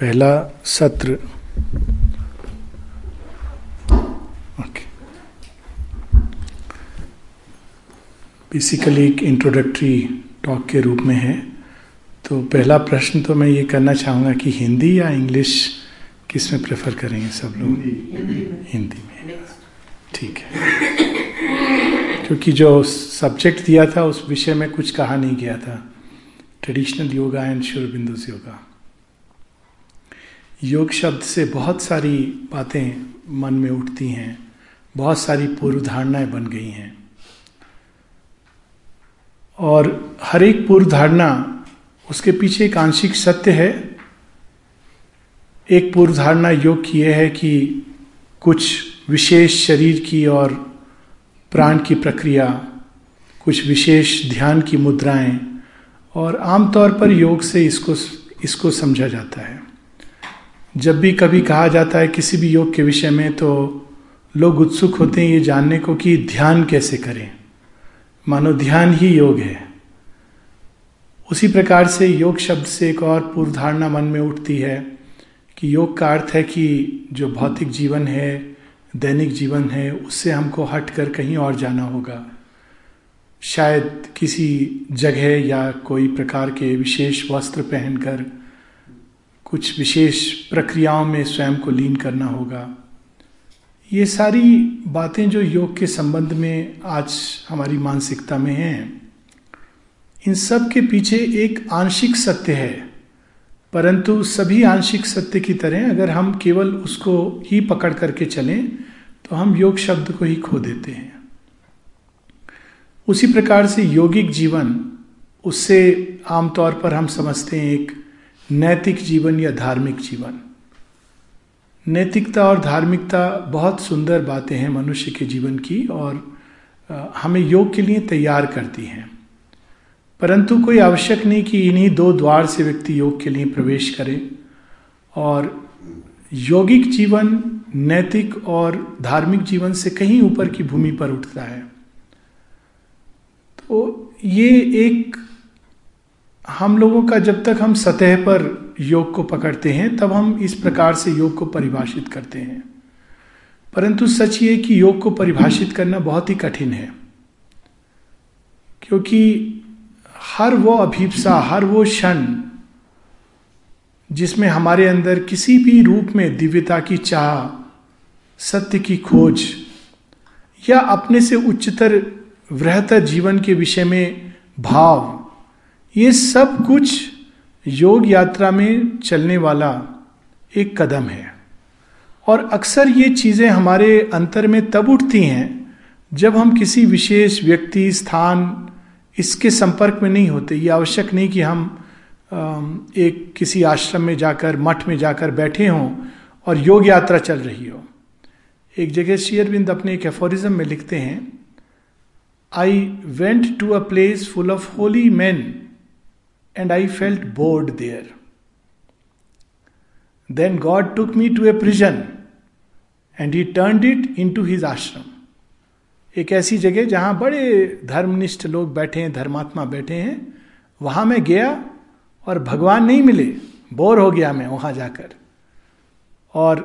पहला सत्र। बेसिकली एक इंट्रोडक्टरी टॉक के रूप में है। तो पहला प्रश्न तो मैं ये करना चाहूँगा कि हिंदी या इंग्लिश किसमें प्रेफर करेंगे सब लोग? हिंदी में। ठीक है। क्योंकि जो सब्जेक्ट दिया था उस विषय में कुछ कहा नहीं गया था। ट्रेडिशनल योगा एंड शुरबिंदुस योगा योग शब्द से बहुत सारी बातें मन में उठती हैं, बहुत सारी पूर्व धारणाएँ बन गई हैं। और हर एक पूर्व धारणा उसके पीछे एक आंशिक सत्य है। एक पूर्व धारणा योग की यह है कि कुछ विशेष शरीर की और प्राण की प्रक्रिया, कुछ विशेष ध्यान की मुद्राएँ, और आमतौर पर योग से इसको इसको समझा जाता है। जब भी कभी कहा जाता है किसी भी योग के विषय में तो लोग उत्सुक होते हैं ये जानने को कि ध्यान कैसे करें। मानो ध्यान ही योग है। उसी प्रकार से योग शब्द से एक और पूर्व धारणा मन में उठती है कि योग का अर्थ है कि जो भौतिक जीवन है, दैनिक जीवन है, उससे हमको हट कर कहीं और जाना होगा। शायद किसी जगह या कोई प्रकार के विशेष वस्त्र पहनकर कुछ विशेष प्रक्रियाओं में स्वयं को लीन करना होगा। ये सारी बातें जो योग के संबंध में आज हमारी मानसिकता में हैं, इन सब के पीछे एक आंशिक सत्य है। परंतु सभी आंशिक सत्य की तरह अगर हम केवल उसको ही पकड़ करके चलें तो हम योग शब्द को ही खो देते हैं। उसी प्रकार से यौगिक जीवन, उससे आमतौर पर हम समझते हैं एक नैतिक जीवन या धार्मिक जीवन। नैतिकता और धार्मिकता बहुत सुंदर बातें हैं मनुष्य के जीवन की और हमें योग के लिए तैयार करती हैं। परंतु कोई आवश्यक नहीं कि इन्हीं दो द्वार से व्यक्ति योग के लिए प्रवेश करे और यौगिक जीवन, नैतिक और धार्मिक जीवन से कहीं ऊपर की भूमि पर उठता है। तो ये एक हम लोगों का जब तक हम सतह पर योग को पकड़ते हैं, तब हम इस प्रकार से योग को परिभाषित करते हैं। परंतु सच ये कि योग को परिभाषित करना बहुत ही कठिन है। क्योंकि हर वो अभिप्सा, हर वो क्षण जिसमें हमारे अंदर किसी भी रूप में दिव्यता की चाह, सत्य की खोज या अपने से उच्चतर वृहतर जीवन के विषय में भाव ये सब कुछ योग यात्रा में चलने वाला एक कदम है। और अक्सर ये चीज़ें हमारे अंतर में तब उठती हैं जब हम किसी विशेष व्यक्ति, स्थान इसके संपर्क में नहीं होते। ये आवश्यक नहीं कि हम एक किसी आश्रम में जाकर, मठ में जाकर बैठे हों और योग यात्रा चल रही हो। एक जगह शेयरबिंद अपने एक एफोरिज्म में लिखते हैं I went to a place full of holy man and I felt bored there then God took me to a prison and he turn it into his ashram एक ऐसी जगह जहाँ बड़े धर्मनिष्ठ लोग बैठे हैं, धर्मात्मा बैठे हैं, वहाँ मैं गया और भगवान नहीं मिले। बोर हो गया मैं वहाँ जाकर। और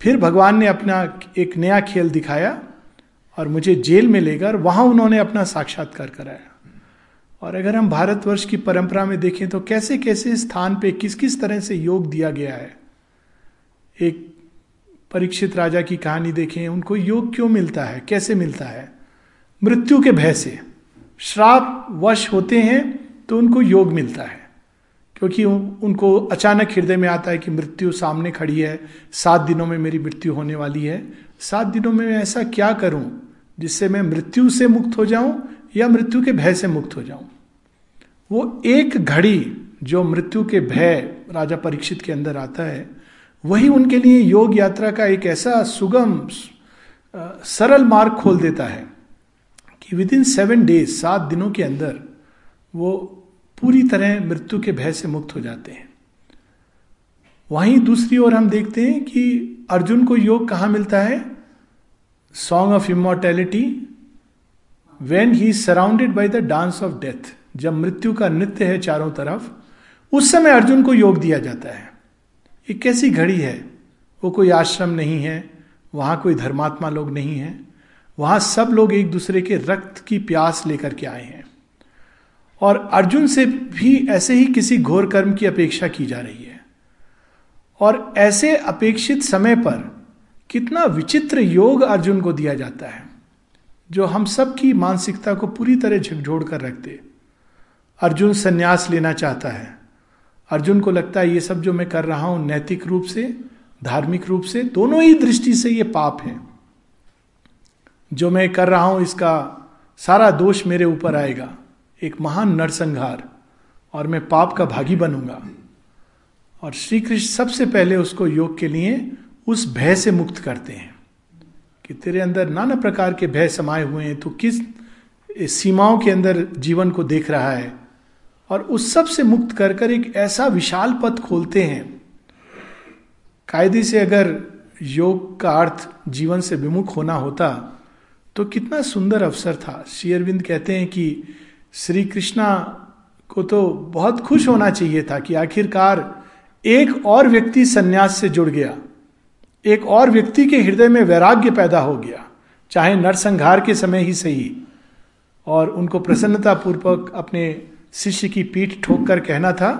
फिर भगवान ने अपना एक नया खेल दिखाया और मुझे जेल में लेकर वहाँ उन्होंने अपना साक्षात्कार कराया। और अगर हम भारतवर्ष की परंपरा में देखें तो कैसे कैसे स्थान पे किस किस तरह से योग दिया गया है? एक परीक्षित राजा की कहानी देखें, उनको योग क्यों मिलता है? कैसे मिलता है? मृत्यु के भय से। श्राप वश होते हैं तो उनको योग मिलता है, क्योंकि उनको अचानक हृदय में आता है कि मृत्यु सामने खड़ी है, सात दिनों में मेरी मृत्यु होने वाली है। सात दिनों में मैं ऐसा क्या करूँ जिससे मैं मृत्यु से मुक्त हो जाऊँ या मृत्यु के भय से मुक्त हो जाऊँ। वो एक घड़ी जो मृत्यु के भय, राजा परीक्षित के अंदर आता है, वही उनके लिए योग यात्रा का एक ऐसा सुगम सरल मार्ग खोल देता है कि विद इन सेवन डेज़ सात दिनों के अंदर वो पूरी तरह मृत्यु के भय से मुक्त हो जाते हैं। वहीं दूसरी ओर हम देखते हैं कि अर्जुन को योग कहाँ मिलता है? Song of immortality when he surrounded by the dance of death जब मृत्यु का नृत्य है चारों तरफ़, उस समय अर्जुन को योग दिया जाता है। एक कैसी घड़ी है? वो कोई आश्रम नहीं है, वहाँ कोई धर्मात्मा लोग नहीं है, वहाँ सब लोग एक दूसरे के रक्त की प्यास लेकर के आए हैं। और अर्जुन से भी ऐसे ही किसी घोर कर्म की अपेक्षा की जा रही है। और ऐसे अपेक्षित समय पर कितना विचित्र योग अर्जुन को दिया जाता है। जो हम सब की मानसिकता को पूरी तरह झकझोड़ कर रखते अर्जुन संन्यास लेना चाहता है। अर्जुन को लगता है ये सब जो मैं कर रहा हूँ, नैतिक रूप से, धार्मिक रूप से, दोनों ही दृष्टि से ये पाप है। जो मैं कर रहा हूँ, इसका सारा दोष मेरे ऊपर आएगा। एक महान नरसंहार, और मैं पाप का भागी बनूँगा। और श्री कृष्ण सबसे पहले उसको योग के लिए उस भय से मुक्त करते हैं। कि तेरे अंदर नाना प्रकार के भय समाये हुए हैं तो किस सीमाओं के अंदर जीवन को देख रहा है? और उस सबसे मुक्त कर कर एक ऐसा विशाल पथ खोलते हैं। कायदे से अगर योग का अर्थ जीवन से विमुख होना होता तो कितना सुंदर अवसर था। श्री अरविंद कहते हैं कि श्री कृष्णा को तो बहुत खुश होना चाहिए था कि आखिरकार एक और व्यक्ति सन्यास से जुड़ गया। एक और व्यक्ति के हृदय में वैराग्य पैदा हो गया, चाहे नरसंहार के समय ही सही, और उनको प्रसन्नता पूर्वक अपने शिष्य की पीठ ठोक कर कहना था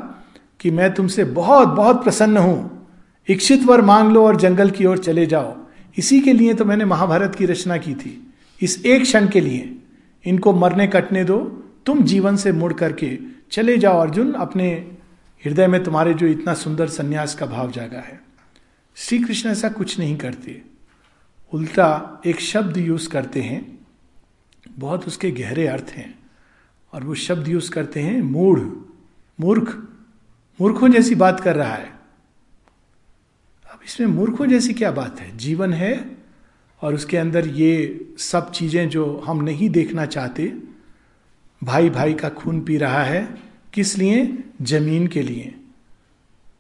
कि मैं तुमसे बहुत बहुत प्रसन्न हूँ, इच्छित वर मांग लो और जंगल की ओर चले जाओ। इसी के लिए तो मैंने महाभारत की रचना की थी। इस एक क्षण के लिए। इनको मरने कटने दो। तुम जीवन से मुड़ करके चले जाओ, अर्जुन। अपने हृदय में तुम्हारे जो इतना सुंदर संन्यास का भाव जागा है। श्री कृष्ण ऐसा कुछ नहीं करते। उल्टा एक शब्द यूज़ करते हैं, बहुत उसके गहरे अर्थ हैं, और वो शब्द यूज़ करते हैं मूढ़, मूर्ख, मूर्खों जैसी बात कर रहा है। अब इसमें मूर्खों जैसी क्या बात है? जीवन है, और उसके अंदर ये सब चीज़ें जो हम नहीं देखना चाहते भाई भाई का खून पी रहा है, किस लिए? ज़मीन के लिए।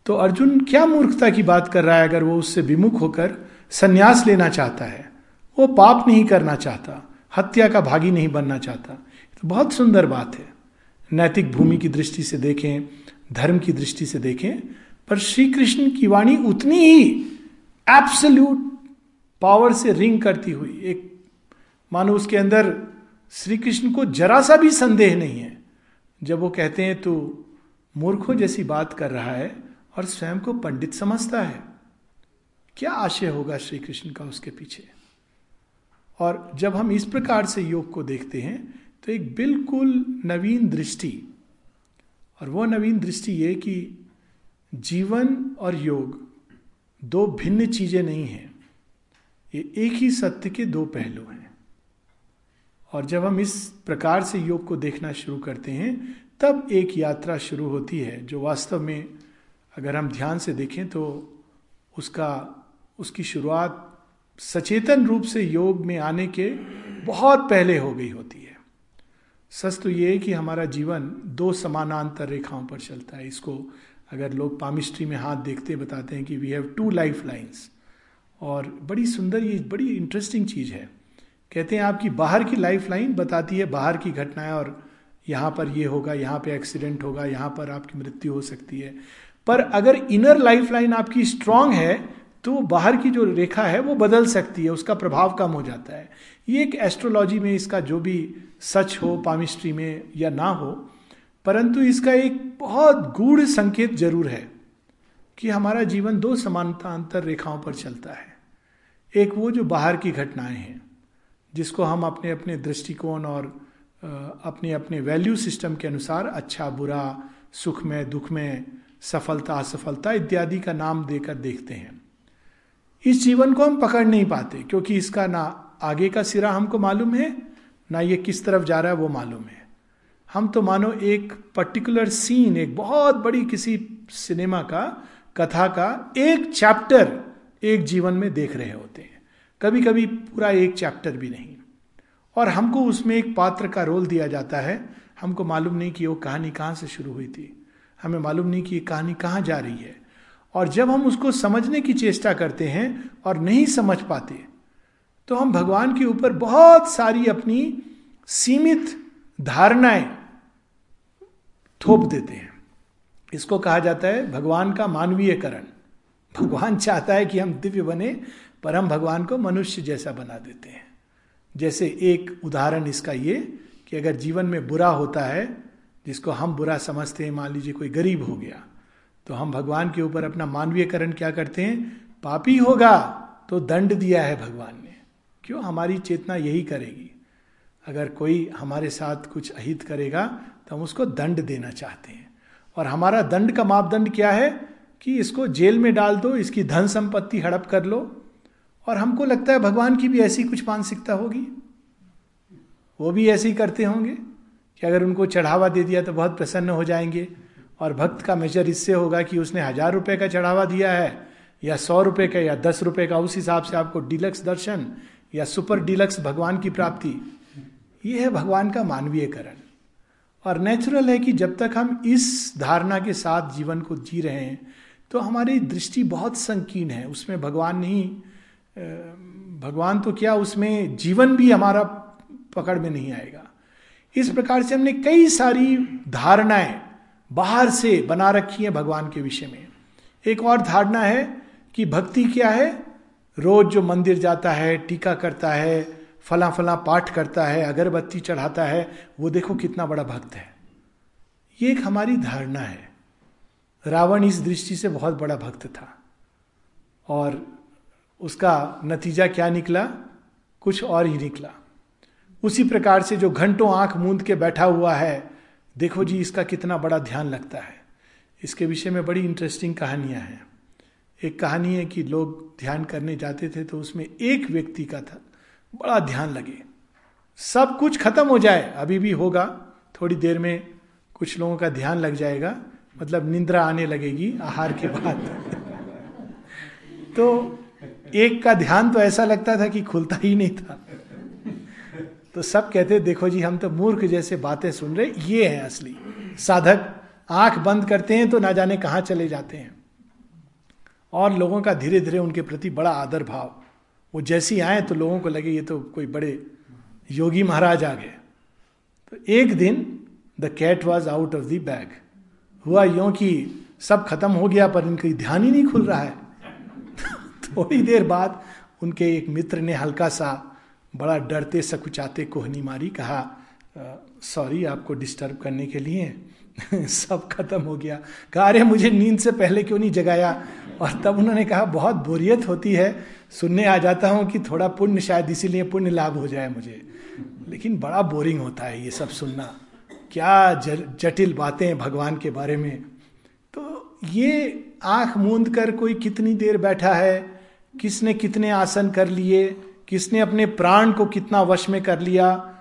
तो अर्जुन क्या मूर्खता की बात कर रहा है अगर वो उससे विमुख होकर संन्यास लेना चाहता है? वो पाप नहीं करना चाहता, हत्या का भागी नहीं बनना चाहता। तो बहुत सुंदर बात है। नैतिक भूमि की दृष्टि से देखें, धर्म की दृष्टि से देखें, पर श्री कृष्ण की वाणी उतनी ही एब्सल्यूट पावर से रिंग करती हुई, एक, मानो उसके अंदर श्री कृष्ण को जरा सा भी संदेह नहीं है। जब वो कहते हैं तो मूर्खों जैसी बात कर रहा है और स्वयं को पंडित समझता है। क्या आशय होगा श्री कृष्ण का उसके पीछे? और जब हम इस प्रकार से योग को देखते हैं तो एक बिल्कुल नवीन दृष्टि, और वो नवीन दृष्टि ये कि जीवन और योग दो भिन्न चीज़ें नहीं हैं। ये एक ही सत्य के दो पहलू हैं। और जब हम इस प्रकार से योग को देखना शुरू करते हैं, तब एक यात्रा शुरू होती है, जो वास्तव में अगर हम ध्यान से देखें तो उसका, उसकी शुरुआत सचेतन रूप से योग में आने के बहुत पहले हो गई होती है। सच तो ये है कि हमारा जीवन दो समानांतर रेखाओं पर चलता है। इसको अगर लोग पामिस्ट्री में हाथ देखते बताते हैं कि we have two life lines और बड़ी सुंदर ये बड़ी इंटरेस्टिंग चीज़ है। कहते हैं आपकी बाहर की लाइफ लाइन बताती है बाहर की घटनाएँ और यहाँ पर ये होगा, यहाँ पे एक्सीडेंट होगा, यहाँ पर आपकी मृत्यु हो सकती है। पर अगर इनर लाइफ लाइन आपकी स्ट्रांग है तो बाहर की जो रेखा है, वो बदल सकती है, उसका प्रभाव कम हो जाता है। ये एक एस्ट्रोलॉजी में इसका जो भी सच हो पामिस्ट्री में या ना हो, परंतु इसका एक बहुत गूढ़ संकेत ज़रूर है कि हमारा जीवन दो समानांतर रेखाओं पर चलता है। एक वो जो बाहर की घटनाएँ हैं, जिसको हम अपने अपने दृष्टिकोण और अपने अपने वैल्यू सिस्टम के अनुसार अच्छा बुरा सुख में दुख में सफलता, असफलता इत्यादि का नाम देकर देखते हैं। इस जीवन को हम पकड़ नहीं पाते, क्योंकि इसका ना आगे का सिरा हमको मालूम है, ना ये किस तरफ़ जा रहा है वो मालूम है। हम तो मानो एक पर्टिकुलर सीन एक बहुत बड़ी किसी सिनेमा का, कथा का एक चैप्टर एक जीवन में देख रहे होते हैं। कभी कभी पूरा एक चैप्टर भी नहीं। और हमको उसमें एक पात्र का रोल दिया जाता है। हमको मालूम नहीं कि वो कहानी कहाँ से शुरू हुई थी। हमें मालूम नहीं कि ये कहानी कहाँ जा रही है। और जब हम उसको समझने की चेष्टा करते हैं और नहीं समझ पाते तो हम भगवान के ऊपर बहुत सारी अपनी सीमित धारणाएँ थोप देते हैं। इसको कहा जाता है भगवान का मानवीयकरण। भगवान चाहता है कि हम दिव्य बने, पर हम भगवान को मनुष्य जैसा बना देते हैं। जैसे एक उदाहरण इसका ये कि अगर जीवन में बुरा होता है जिसको हम बुरा समझते हैं, मान लीजिए कोई गरीब हो गया तो हम भगवान के ऊपर अपना मानवीयकरण क्या करते हैं? पापी होगा तो दंड दिया है भगवान ने। क्यों? हमारी चेतना यही करेगी। अगर कोई हमारे साथ कुछ अहित करेगा तो हम उसको दंड देना चाहते हैं। और हमारा दंड का मापदंड क्या है? कि इसको जेल में डाल दो, इसकी धन संपत्ति हड़प कर लो, और हमको लगता है भगवान की भी ऐसी कुछ मानसिकता होगी। वो भी ऐसे ही करते होंगे। कि अगर उनको चढ़ावा दे दिया तो बहुत प्रसन्न हो जाएँगे। और भक्त का मेजर इससे होगा कि उसने हज़ार रुपए का चढ़ावा दिया है, या सौ रुपए का, या दस रुपए का, उस हिसाब से आपको डिलक्स दर्शन या सुपर डिलक्स भगवान की प्राप्ति। ये है भगवान का मानवीयकरण। और नेचुरल है कि जब तक हम इस धारणा के साथ जीवन को जी रहे हैं तो हमारी दृष्टि बहुत संकीर्ण है। उसमें भगवान नहीं भगवान तो क्या उसमें जीवन भी हमारा पकड़ में नहीं आएगा। इस प्रकार से हमने कई सारी धारणाएँ बाहर से बना रखी है भगवान के विषय में। एक और धारणा है कि भक्ति क्या है? रोज जो मंदिर जाता है, टीका करता है फला फला पाठ करता है, अगरबत्ती चढ़ाता है, वो देखो कितना बड़ा भक्त है। ये एक हमारी धारणा है। रावण इस दृष्टि से बहुत बड़ा भक्त था। और उसका नतीजा क्या निकला? कुछ और ही निकला। उसी प्रकार से जो घंटों आँख मूंद के बैठा हुआ है, देखो जी, इसका कितना बड़ा ध्यान लगता है। इसके विषय में बड़ी इंटरेस्टिंग कहानियाँ हैं। एक कहानी है कि लोग ध्यान करने जाते थे तो उसमें एक व्यक्ति का था, बड़ा ध्यान लगे। सब कुछ खत्म हो जाए, अभी भी होगा, थोड़ी देर में कुछ लोगों का ध्यान लग जाएगा मतलब निंद्रा आने लगेगी आहार के बाद। तो एक का ध्यान तो ऐसा लगता था कि खुलता ही नहीं था। तो सब कहते देखो जी, हम तो मूर्ख जैसे बातें सुन रहे ये है असली। साधक आँख बंद करते हैं तो ना जाने कहाँ चले जाते हैं। और लोगों का धीरे धीरे उनके प्रति बड़ा आदर भाव। वो जैसी आए तो लोगों को लगे ये तो कोई बड़े योगी महाराज आ गए। तो एक दिन the cat was out of the bag हुआ यो कि सब खत्म हो गया, पर इनका ध्यान ही नहीं खुल रहा है। थोड़ी देर बाद उनके एक मित्र ने हल्का सा बड़ा डरते सकुचाते कोहनी मारी, कहा सॉरी आपको डिस्टर्ब करने के लिए, सब खत्म हो गया। कहा, अरे, मुझे नींद से पहले क्यों नहीं जगाया? और तब उन्होंने कहा, बहुत बोरियत होती है, सुनने आ जाता हूँ कि थोड़ा पुण्य शायद इसीलिए पुण्य लाभ हो जाए मुझे। लेकिन बड़ा बोरिंग होता है ये सब सुनना। क्या जटिल बातें भगवान के बारे में। तो ये आँख मूंद कर कोई कितनी देर बैठा है, किसने कितने आसन कर लिए किसने अपने प्राण को कितना वश में कर लिया?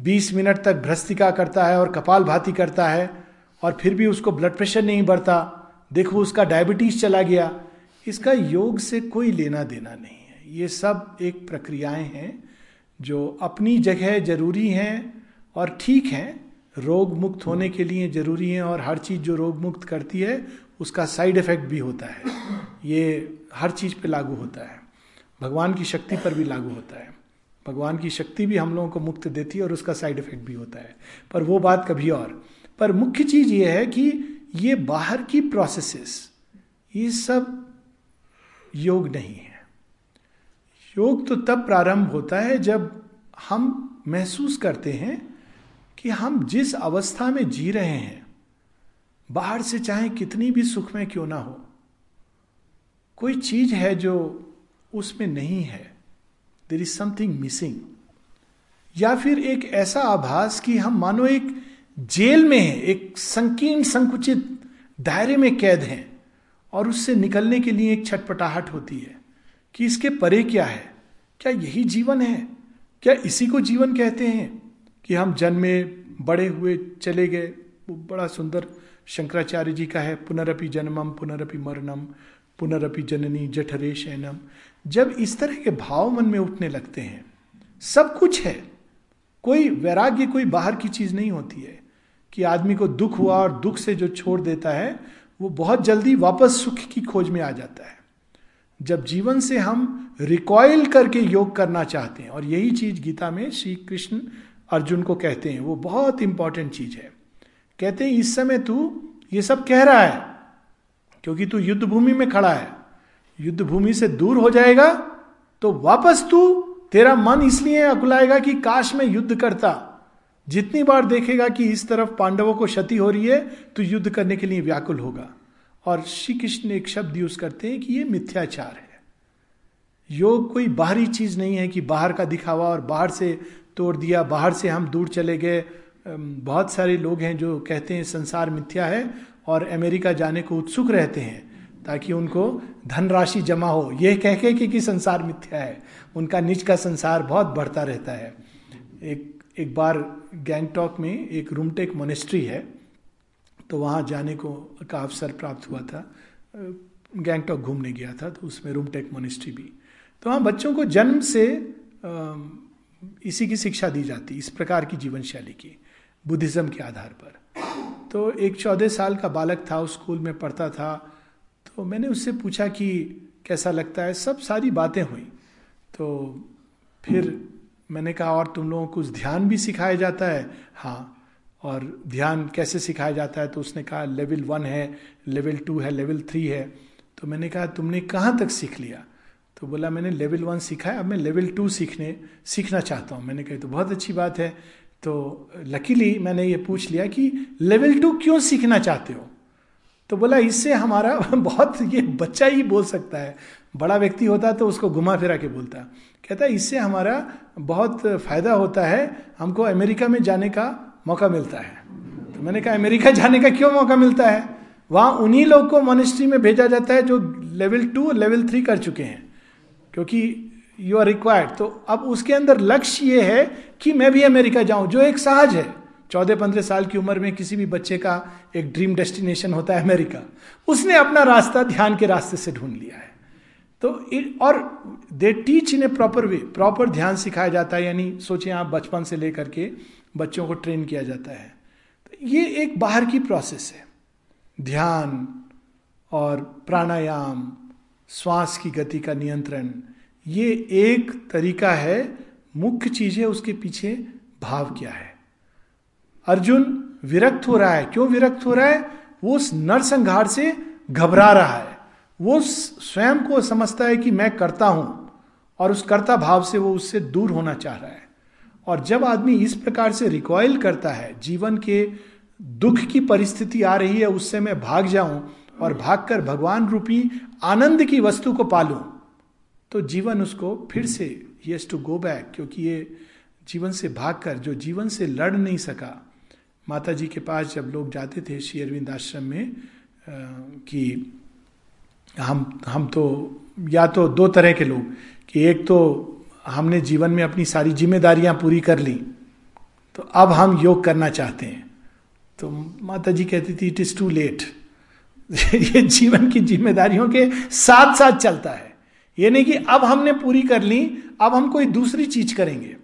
20 मिनट तक भ्रस्तिका करता है और कपाल भाती करता है और फिर भी उसको ब्लड प्रेशर नहीं बढ़ता। देखो, उसका डायबिटीज़ चला गया। इसका योग से कोई लेना देना नहीं है। ये सब एक प्रक्रियाएँ हैं जो अपनी जगह ज़रूरी हैं और ठीक हैं। रोग मुक्त होने के लिए ज़रूरी हैं और हर चीज़ जो रोग मुक्त करती है, उसका साइड इफ़ेक्ट भी होता है। ये हर चीज़ पे लागू होता है। भगवान की शक्ति पर भी लागू होता है। भगवान की शक्ति भी हम लोगों को मुक्त देती है और उसका साइड इफ़ेक्ट भी होता है। पर वो बात कभी और। पर मुख्य चीज़ ये है कि ये बाहर की प्रोसेसेस ये सब योग नहीं है। योग तो तब प्रारंभ होता है जब हम महसूस करते हैं कि हम जिस अवस्था में जी रहे हैं, बाहर से चाहे कितनी भी सुख में क्यों ना हो, कोई चीज़ है जो उसमें नहीं है। देर इज़ समथिंग मिसिंग या फिर एक ऐसा आभास कि हम मानो एक जेल में हैं, एक संकीर्ण संकुचित दायरे में कैद हैं और उससे निकलने के लिए एक छटपटाहट होती है कि इसके परे क्या है? क्या यही जीवन है? क्या इसी को जीवन कहते हैं कि हम जन्मे, बड़े हुए, चले गए? वो बड़ा सुंदर शंकराचार्य जी का है पुनरअपि जन्मम पुनरअपि मरणम पुनरअपि जननी जठरे शैनम जब इस तरह के भाव मन में उठने लगते हैं, सब कुछ है। कोई वैराग्य, कोई बाहर की चीज़ नहीं होती है। कि आदमी को दुख हुआ और दुख से जो छोड़ देता है, वो बहुत जल्दी वापस सुख की खोज में आ जाता है। जब जीवन से हम रिकॉयल करके योग करना चाहते हैं, और यही चीज़ गीता में श्री कृष्ण अर्जुन को कहते हैं, वो बहुत इंपॉर्टेंट चीज़ है। कहते हैं, इस समय तू ये सब कह रहा है। क्योंकि तू युद्ध भूमि में खड़ा है। युद्ध भूमि से दूर हो जाएगा तो वापस तू तेरा मन इसलिए अकुलाएगा कि काश में युद्ध करता। जितनी बार देखेगा कि इस तरफ़ पांडवों को क्षति हो रही है तो युद्ध करने के लिए व्याकुल होगा। और श्री कृष्ण एक शब्द यूज़ करते हैं कि ये मिथ्याचार है। योग कोई बाहरी चीज़ नहीं है कि बाहर का दिखावा और बाहर से तोड़ दिया, बाहर से हम दूर चले गए। बहुत सारे लोग हैं जो कहते हैं संसार मिथ्या है और अमेरिका जाने को उत्सुक रहते हैं ताकि उनको धनराशि जमा हो। यह कह के कि, कि संसार मिथ्या है। उनका निज का संसार बहुत बढ़ता रहता है। एक एक बार गैंगटॉक में एक रूमटेक मोनेस्ट्री है तो वहाँ जाने को का अवसर प्राप्त हुआ था। गैंगटॉक घूमने गया था तो उसमें रूमटेक मोनेस्ट्री भी। तो वहाँ बच्चों को जन्म से इसी की शिक्षा दी जाती इस प्रकार की जीवन शैली की बुद्धिज्म के आधार पर। तो एक चौदह साल का बालक था उस स्कूल में पढ़ता था। तो मैंने उससे पूछा कि कैसा लगता है? सब सारी बातें हुई। तो फिर मैंने कहा, और तुम लोगों को ध्यान भी सिखाया जाता है? हाँ। और ध्यान कैसे सिखाया जाता है? तो उसने कहा, लेवल वन है, लेवल टू है, लेवल थ्री है। तो मैंने कहा, तुमने कहाँ तक सीख लिया? तो बोला, मैंने लेवल वन सीखा है, अब मैं लेवल टू सीखने, सीखना चाहता हूँ। मैंने कहा तो बहुत अच्छी बात है। तो लकीली मैंने ये पूछ लिया कि लेवल टू क्यों सीखना चाहते हो? तो बोला, इससे हमारा बहुत ये बच्चा ही बोल सकता है। बड़ा व्यक्ति होता तो उसको घुमा फिरा के बोलता। कहता है इससे हमारा बहुत फ़ायदा होता है, हमको अमेरिका में जाने का मौका मिलता है। तो मैंने कहा, अमेरिका जाने का क्यों मौका मिलता है? वहाँ उन्हीं लोग को मोनिस्ट्री में भेजा जाता है जो लेवल टू लेवल थ्री कर चुके हैं। क्योंकि यू आर रिक्वायर्ड तो अब उसके अंदर लक्ष्य ये है कि मैं भी अमेरिका जाऊँ, जो एक सहज है। चौदह पंद्रह साल की उम्र में किसी भी बच्चे का एक ड्रीम डेस्टिनेशन होता है अमेरिका। उसने अपना रास्ता ध्यान के रास्ते से ढूंढ लिया है। तो और they teach in a proper way proper ध्यान सिखाया जाता है, यानी सोचिए आप बचपन से लेकर के बच्चों को ट्रेन किया जाता है। तो ये एक बाहर की प्रोसेस है। ध्यान और प्राणायाम, श्वास की गति का नियंत्रण ये एक तरीका है, मुख्य चीज़ है उसके पीछे भाव क्या है। अर्जुन विरक्त हो रहा है। क्यों विरक्त हो रहा है? वो उस नरसंहार से घबरा रहा है। वो स्वयं को समझता है कि मैं करता हूँ और उस कर्ता भाव से वो उससे दूर होना चाह रहा है। और जब आदमी इस प्रकार से रिकॉयल करता है, जीवन के दुख की परिस्थिति आ रही है, उससे मैं भाग जाऊँ और भागकर भगवान रूपी आनंद की वस्तु को पालूं। तो जीवन उसको फिर से यस टू गो बैक क्योंकि ये जीवन से भागकर, जो जीवन से लड़ नहीं सका। माता जी के पास जब लोग जाते थे श्री अरविंद आश्रम में कि हम हम तो या तो दो तरह के लोग, कि एक तो हमने जीवन में अपनी सारी जिम्मेदारियाँ पूरी कर ली तो अब हम योग करना चाहते हैं। तो माता जी कहती थी इट इज़ टू लेट ये जीवन की जिम्मेदारियों के साथ साथ चलता है। ये नहीं कि अब हमने पूरी कर ली, अब हम कोई दूसरी चीज़ करेंगे।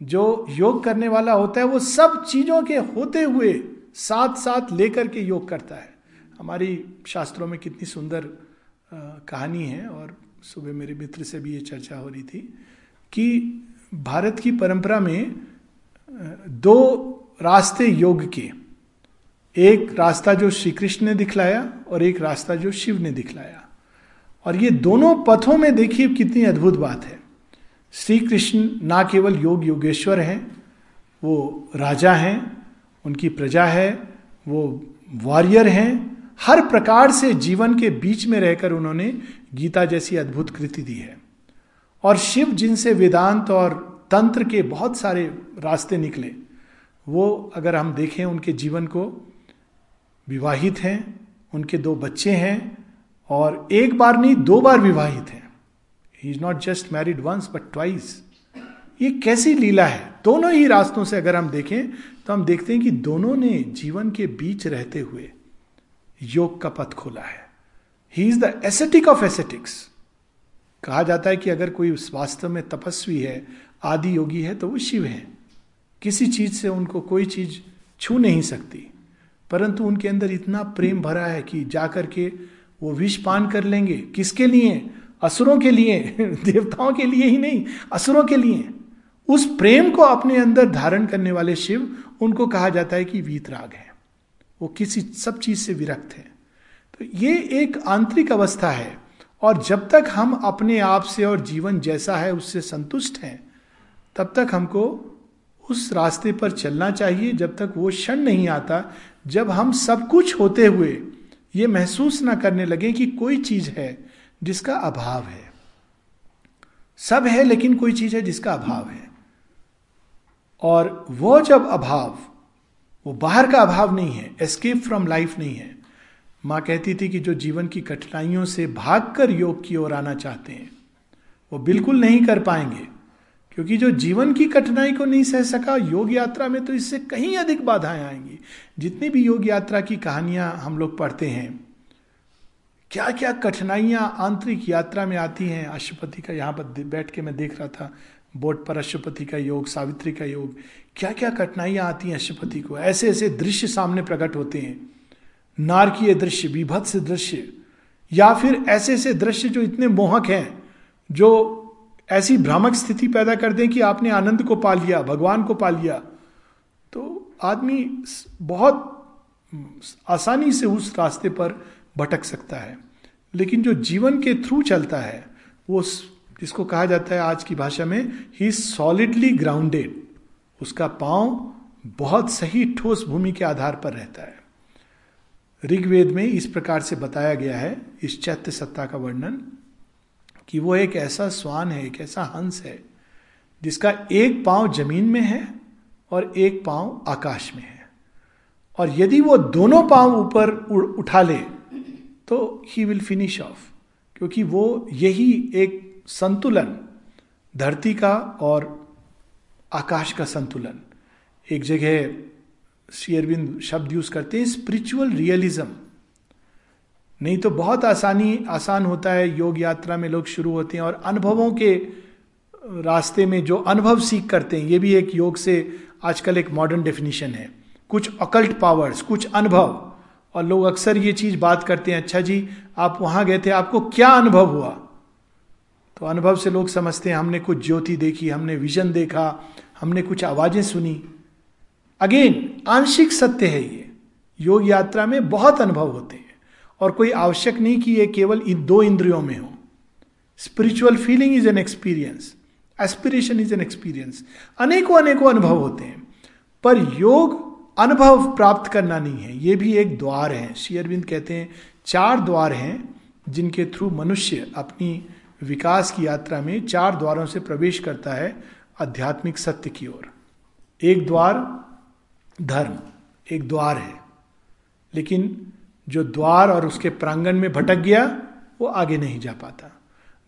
जो योग करने वाला होता है, वो सब चीज़ों के होते हुए साथ साथ लेकर के योग करता है। हमारी शास्त्रों में कितनी सुंदर कहानी है, और सुबह मेरे मित्र से भी ये चर्चा हो रही थी कि भारत की परंपरा में दो रास्ते योग के एक रास्ता जो श्री कृष्ण ने दिखलाया, और एक रास्ता जो शिव ने दिखलाया। और ये दोनों पथों में देखिए कितनी अद्भुत बात है। श्री कृष्ण ना केवल योग योगेश्वर हैं, वो राजा हैं, उनकी प्रजा है, वो वॉरियर हैं, हर प्रकार से जीवन के बीच में रहकर उन्होंने गीता जैसी अद्भुत कृति दी है। और शिव जिनसे वेदांत और तंत्र के बहुत सारे रास्ते निकले, वो अगर हम देखें उनके जीवन को, विवाहित हैं, उनके दो बच्चे हैं और एक बार नहीं, दो बार विवाहित हैं। He is not just married once but twice ये कैसी लीला है? दोनों ही रास्तों से अगर हम देखें तो हम देखते हैं कि दोनों ने जीवन के बीच रहते हुए योग का पथ खोला है। He is the ascetic of ascetics कहा जाता है कि अगर कोई वास्तव में तपस्वी है, आदि योगी है तो वो शिव है। किसी चीज़ से उनको कोई चीज़ छू नहीं सकती। परंतु उनके अंदर इतना प्रेम भरा है कि जाकर के वो विष पान कर लेंगे। किसके लिए? असुरों के लिए। देवताओं के लिए ही नहीं, असुरों के लिए। उस प्रेम को अपने अंदर धारण करने वाले शिव, उनको कहा जाता है कि वीतराग है। वो किसी सब चीज़ से विरक्त है। तो ये एक आंतरिक अवस्था है, और जब तक हम अपने आप से और जीवन जैसा है, उससे संतुष्ट हैं, तब तक हमको उस रास्ते पर चलना चाहिए। जब तक वो क्षण नहीं आता, जब हम सब कुछ होते हुए ये महसूस ना करने लगे कि कोई चीज़ है जिसका अभाव है। सब है लेकिन कोई चीज़ है जिसका अभाव है। और वो जब अभाव, वो बाहर का अभाव नहीं है एस्केप फ्रॉम लाइफ नहीं है। माँ कहती थी कि जो जीवन की कठिनाइयों से भागकर योग की ओर आना चाहते हैं, वो बिल्कुल नहीं कर पाएँगे। क्योंकि जो जीवन की कठिनाई को नहीं सह सका, योग यात्रा में तो इससे कहीं अधिक बाधाएँ आएँगी। जितनी भी योग यात्रा की कहानियाँ हम लोग पढ़ते हैं क्या क्या कठिनाइयाँ आंतरिक यात्रा में आती हैं? अशुपति का यहाँ पर बैठ के मैं देख रहा था, बोट पर अशुपति का योग, सावित्री का योग। क्या क्या कठिनाइयाँ आती हैं अशुपति को? ऐसे ऐसे दृश्य सामने प्रकट होते हैं। नारकीय दृश्य, विभत्स दृश्य, या फिर ऐसे ऐसे दृश्य जो इतने मोहक हैं, जो ऐसी भ्रामक स्थिति पैदा कर दें कि आपने आनंद को पा लिया, भगवान को पा लिया। तो आदमी बहुत आसानी से उस रास्ते पर भटक सकता है। लेकिन जो जीवन के थ्रू चलता है, वो जिसको कहा जाता है आज की भाषा में ही सॉलिडली ग्राउंडेड उसका पाँव बहुत सही ठोस भूमि के आधार पर रहता है। ऋग्वेद में इस प्रकार से बताया गया है, इस चैत्य सत्ता का वर्णन। कि वो एक ऐसा स्वान है, एक ऐसा हंस है, जिसका एक पाँव ज़मीन में है और एक पाँव आकाश में है। और यदि वो दोनों पाँव ऊपर उठा ले तो ही विल फिनिश ऑफ़ क्योंकि वो यही एक संतुलन, धरती का और आकाश का संतुलन। एक जगह शेयरविंद शब्द यूज़ करते हैं स्पिरिचुअल रियलिज्म नहीं तो बहुत आसानी, आसान होता है योग यात्रा में लोग शुरू होते हैं और अनुभवों के रास्ते में जो अनुभव सीख करते हैं, ये भी एक योग से आजकल एक मॉडर्न डेफिनेशन है। कुछ अकल्ट पावर्स कुछ अनुभव। और लोग अक्सर ये चीज़ बात करते हैं अच्छा जी, आप वहाँ गए थे, आपको क्या अनुभव हुआ? तो अनुभव से लोग समझते हैं, हमने कुछ ज्योति देखी, हमने विजन देखा, हमने कुछ आवाज़ें सुनी। अगेन आंशिक सत्य है ये। योग यात्रा में बहुत अनुभव होते हैं। और कोई आवश्यक नहीं कि ये केवल इन दो इंद्रियों में हो। Spiritual feeling is an experience aspiration is an experience अनेकों अनेकों अनुभव होते हैं। पर योग अनुभव प्राप्त करना नहीं है। ये भी एक द्वार है। शेयरविंद कहते हैं, चार द्वार हैं जिनके थ्रू मनुष्य अपनी विकास की यात्रा में चार द्वारों से प्रवेश करता है आध्यात्मिक सत्य की ओर। एक द्वार धर्म, एक द्वार है। लेकिन जो द्वार और उसके प्रांगण में भटक गया वो आगे नहीं जा पाता।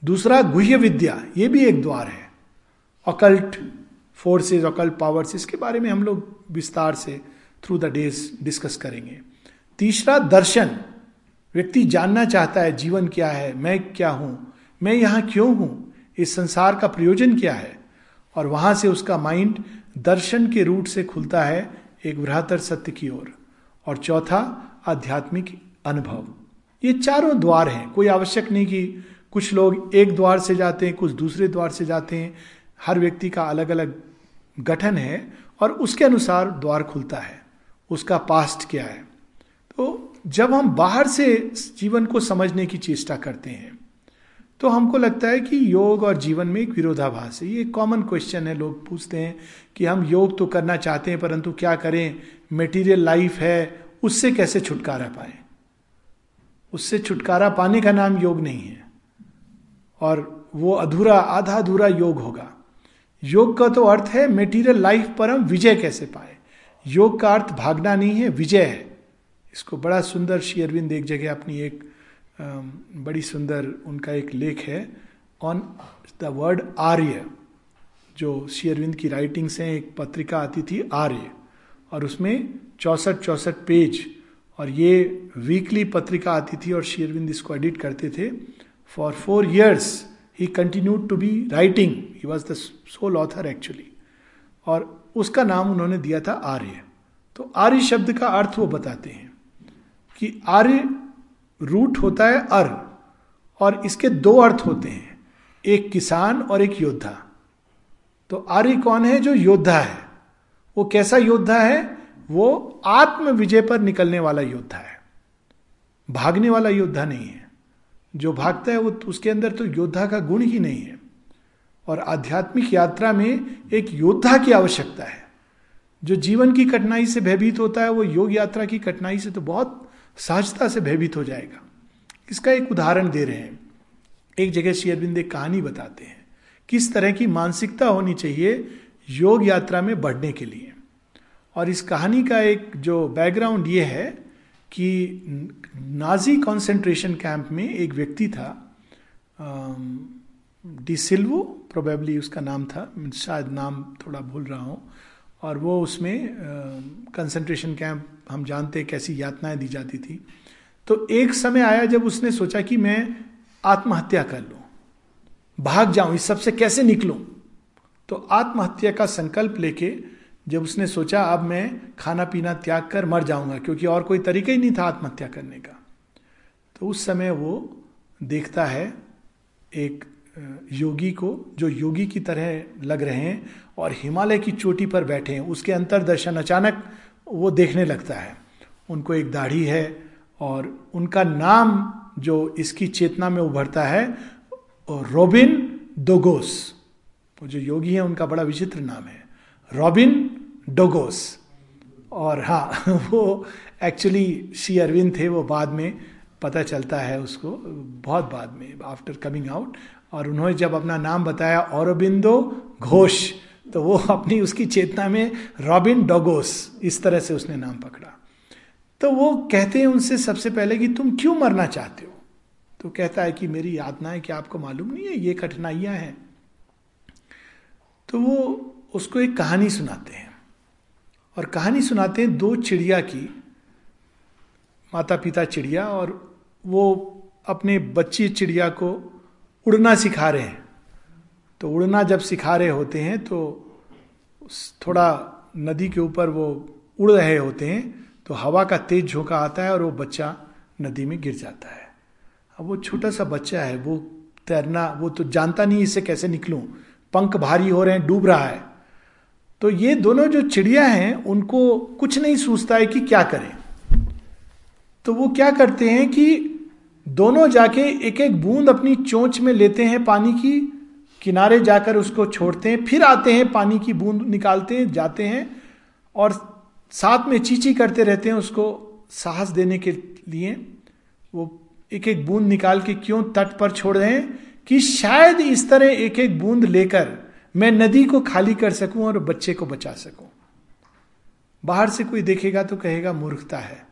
दूसरा गुह्य विद्या ये भी एक द्वार है। अकल्ट फोर्सेस अकल्ट पावर्स इसके बारे में हम लोग विस्तार से थ्रू द डेज़ डिस्कस करेंगे। तीसरा दर्शन। व्यक्ति जानना चाहता है जीवन क्या है मैं क्या हूँ मैं यहाँ क्यों हूँ इस संसार का प्रयोजन क्या है? और वहाँ से उसका माइंड दर्शन के रूट से खुलता है एक बृहतर सत्य की ओर। और, और चौथा आध्यात्मिक अनुभव। ये चारों द्वार हैं। कोई आवश्यक नहीं कि कुछ लोग एक द्वार से जाते हैं, कुछ दूसरे द्वार से जाते हैं। हर व्यक्ति का अलग अलग गठन है और उसके अनुसार द्वार खुलता है। उसका पास्ट क्या है? तो जब हम बाहर से जीवन को समझने की चेष्टा करते हैं तो हमको लगता है कि योग और जीवन में एक विरोधाभास है। ये कॉमन क्वेश्चन है। लोग पूछते हैं कि हम योग तो करना चाहते हैं, परंतु क्या करें? मेटीरियल लाइफ है उससे कैसे छुटकारा पाए? उससे छुटकारा पाने का नाम योग नहीं है। और वो अधूरा आधा अधूरा योग होगा। योग का तो अर्थ है मेटीरियल लाइफ पर हम विजय कैसे पाए? योग का अर्थ भागना नहीं है, विजय है। इसको बड़ा सुंदर श्री अरविंद एक जगह अपनी एक बड़ी सुंदर उनका एक लेख है ऑन द वर्ड आर्य जो श्री अरविंद की राइटिंग्स हैं, एक पत्रिका आती थी आर्य और उसमें चौसठ चौसठ पेज और ये वीकली पत्रिका आती थी और शेयरविंद इसको एडिट करते थे। For four years he continue to be writing he was the sole author actually और उसका नाम उन्होंने दिया था आर्य। तो आर्य शब्द का अर्थ वो बताते हैं कि आर्य रूट होता है अर और इसके दो अर्थ होते हैं, एक किसान और एक योद्धा। तो आर्य कौन है जो योद्धा है? वो कैसा योद्धा है? वो आत्म विजय पर निकलने वाला योद्धा है। भागने वाला योद्धा नहीं है। जो भागता है वो उसके अंदर तो योद्धा का गुण ही नहीं है। और आध्यात्मिक यात्रा में एक योद्धा की आवश्यकता है। जो जीवन की कठिनाई से भयभीत होता है, वो योग यात्रा की कठिनाई से तो बहुत सहजता से भयभीत हो जाएगा। इसका एक उदाहरण दे रहे हैं। एक जगह श्री अरविंद एक कहानी बताते हैं। किस तरह की मानसिकता होनी चाहिए योग यात्रा में बढ़ने के लिए? और इस कहानी का एक जो बैकग्राउंड ये है कि नाजी कंसंट्रेशन कैंप में एक व्यक्ति था डिसिल्वो प्रोबेबली उसका नाम था, शायद नाम थोड़ा भूल रहा हूँ, और वो उसमें कंसंट्रेशन कैंप हम जानते कैसी यातनाएँ दी जाती थी। तो एक समय आया जब उसने सोचा कि मैं आत्महत्या कर लूँ, भाग जाऊँ, इस सबसे कैसे निकलूं? तो आत्महत्या का संकल्प लेके जब उसने सोचा, अब मैं खाना पीना त्याग कर मर जाऊँगा, क्योंकि और कोई तरीका ही नहीं था आत्महत्या करने का। तो उस समय वो देखता है एक योगी को, जो योगी की तरह लग रहे हैं और हिमालय की चोटी पर बैठे हैं। उसके अंतरदर्शन अचानक वो देखने लगता है। उनको एक दाढ़ी है और उनका नाम जो इसकी चेतना में उभरता है, रोबिन दोगोस। वो जो योगी है, उनका बड़ा विचित्र नाम है। रॉबिन डोगोस। और हाँ वो एक्चुअली श्री अरविंद थे, वो बाद में पता चलता है उसको, बहुत बाद में आफ्टर कमिंग आउट और उन्होंने जब अपना नाम बताया, औरबिंदो घोष तो वो अपनी उसकी चेतना में रॉबिन डोगोस, इस तरह से उसने नाम पकड़ा। तो वो कहते हैं उनसे सबसे पहले कि, तुम क्यों मरना चाहते हो? तो कहता है कि, मेरी यातना है कि आपको मालूम नहीं है? ये कठिनाइयाँ हैं। तो वो उसको एक कहानी सुनाते हैं। और कहानी सुनाते हैं दो चिड़िया की माता पिता चिड़िया और वो अपने बच्ची चिड़िया को उड़ना सिखा रहे हैं। तो उड़ना जब सिखा रहे होते हैं तो थोड़ा नदी के ऊपर वो उड़ रहे होते हैं तो हवा का तेज झोंका आता है और वो बच्चा नदी में गिर जाता है। अब वो छोटा सा बच्चा है, वो तैरना, वो तो जानता नहीं इससे कैसे निकलूं। पंख भारी हो रहे हैं, डूब रहा है। तो ये दोनों जो चिड़िया हैं, उनको कुछ नहीं सोचता है कि क्या करें। तो वो क्या करते हैं कि दोनों जाके एक एक बूंद अपनी चोंच में लेते हैं पानी की, किनारे जाकर उसको छोड़ते हैं, फिर आते हैं, पानी की बूंद निकालते हैं, जाते हैं, और साथ में चीची करते रहते हैं उसको साहस देने के लिए। वो एक एक बूंद निकाल के क्यों तट पर छोड़ रहे हैं कि शायद इस तरह एक एक बूंद लेकर मैं नदी को खाली कर सकूँ और बच्चे को बचा सकूँ। बाहर से कोई देखेगा तो कहेगा, मूर्खता है।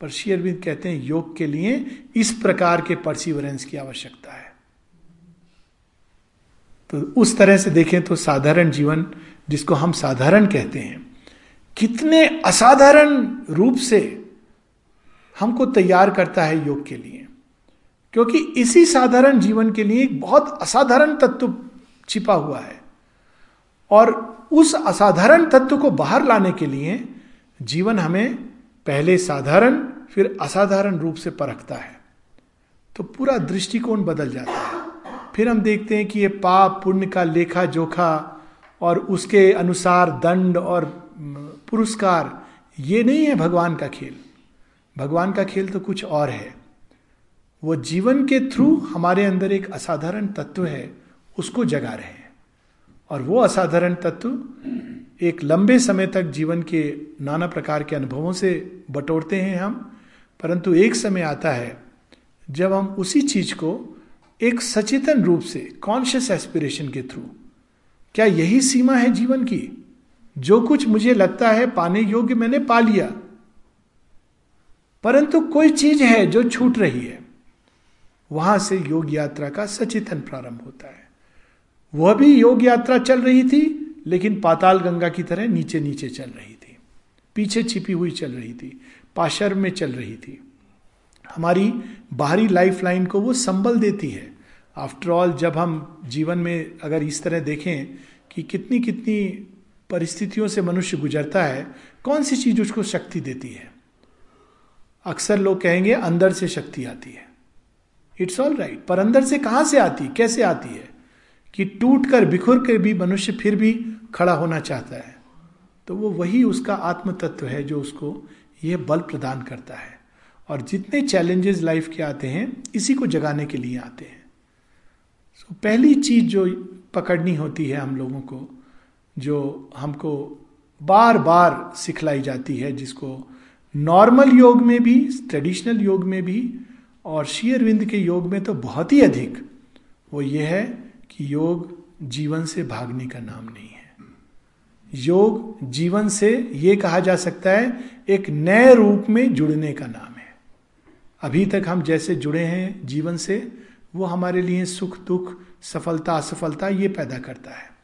पर शेयरविंद कहते हैं, योग के लिए इस प्रकार के परसिवरेंस की आवश्यकता है। तो उस तरह से देखें तो साधारण जीवन, जिसको हम साधारण कहते हैं, कितने असाधारण रूप से हमको तैयार करता है योग के लिए। क्योंकि इसी साधारण जीवन के लिए एक बहुत असाधारण तत्व छिपा हुआ है। और उस असाधारण तत्व को बाहर लाने के लिए जीवन हमें पहले साधारण, फिर असाधारण रूप से परखता है। तो पूरा दृष्टिकोण बदल जाता है। फिर हम देखते हैं कि ये पाप, पुण्य का लेखा जोखा और उसके अनुसार दंड और पुरस्कार, ये नहीं है भगवान का खेल। भगवान का खेल तो कुछ और है। वो जीवन के थ्रू हमारे अंदर एक असाधारण तत्व है, उसको जगा रहे और वो असाधारण तत्व एक लंबे समय तक जीवन के नाना प्रकार के अनुभवों से बटोरते हैं हम, परंतु एक समय आता है जब हम उसी चीज़ को एक सचेतन रूप से कॉन्शियस एस्पिरेशन के थ्रू क्या यही सीमा है जीवन की? जो कुछ मुझे लगता है पाने योग्य मैंने पा लिया। परंतु कोई चीज़ है जो छूट रही है। वहाँ से योग यात्रा का सचेतन प्रारंभ होता है। वह भी योग यात्रा चल रही थी, लेकिन पाताल गंगा की तरह नीचे नीचे चल रही थी। पीछे छिपी हुई चल रही थी, पाशर में चल रही थी। हमारी बाहरी लाइफ लाइन को वो संबल देती है। आफ्टर ऑल जब हम जीवन में अगर इस तरह देखें कि कितनी कितनी परिस्थितियों से मनुष्य गुजरता है, कौन सी चीज़ उसको शक्ति देती है? अक्सर लोग कहेंगे, अंदर से शक्ति आती है। इट्स ऑल राइट पर अंदर से कहाँ से आती कैसे आती है? कि टूट कर बिखुर कर भी मनुष्य फिर भी खड़ा होना चाहता है। तो वो वही उसका आत्म तत्व है जो उसको यह बल प्रदान करता है। और जितने चैलेंजेस लाइफ के आते हैं इसी को जगाने के लिए आते हैं। So, पहली चीज़ जो पकड़नी होती है हम लोगों को जो हमको बार बार सिखलाई जाती है जिसको नॉर्मल योग में भी ट्रेडिशनल योग में भी और शेयरविंद के योग में तो बहुत ही अधिक वो ये है कि योग जीवन से भागने का नाम नहीं है। योग जीवन से यह कहा जा सकता है, एक नए रूप में जुड़ने का नाम है। अभी तक हम जैसे जुड़े हैं जीवन से, वो हमारे लिए सुख, दुख, सफलता, असफलता ये पैदा करता है।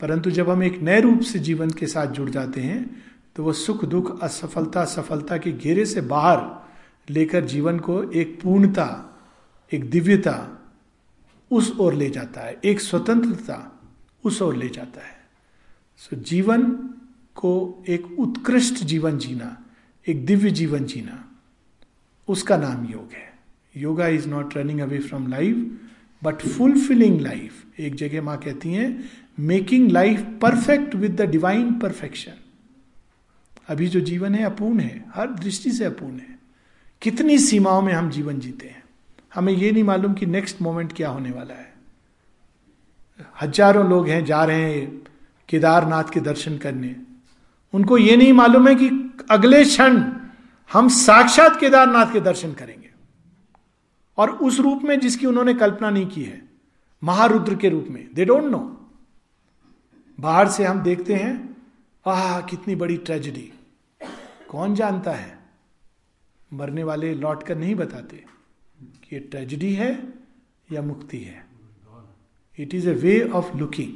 परंतु जब हम एक नए रूप से जीवन के साथ जुड़ जाते हैं तो वो सुख, दुख, असफलता, सफलता के घेरे से बाहर लेकर जीवन को एक पूर्णता, एक दिव्यता उस ओर ले जाता है। एक स्वतंत्रता उस ओर ले जाता है। सो so, जीवन को एक उत्कृष्ट जीवन जीना एक दिव्य जीवन जीना उसका नाम योग है। Yoga is not running away from life but fulfilling life एक जगह माँ कहती हैं making life perfect with the divine perfection अभी जो जीवन है अपूर्ण है। हर दृष्टि से अपूर्ण है। कितनी सीमाओं में हम जीवन जीते हैं। हमें यह नहीं मालूम कि नेक्स्ट मोमेंट क्या होने वाला है। हज़ारों लोग हैं, जा रहे हैं केदारनाथ के दर्शन करने। उनको यह नहीं मालूम है कि अगले क्षण हम साक्षात केदारनाथ के दर्शन करेंगे। और उस रूप में जिसकी उन्होंने कल्पना नहीं की है, महारुद्र के रूप में दे डोंट नो बाहर से हम देखते हैं, आह, कितनी बड़ी ट्रेजिडी कौन जानता है? मरने वाले लौट कर नहीं बताते। ये ट्रेजिडी है या मुक्ति है? It is a way of looking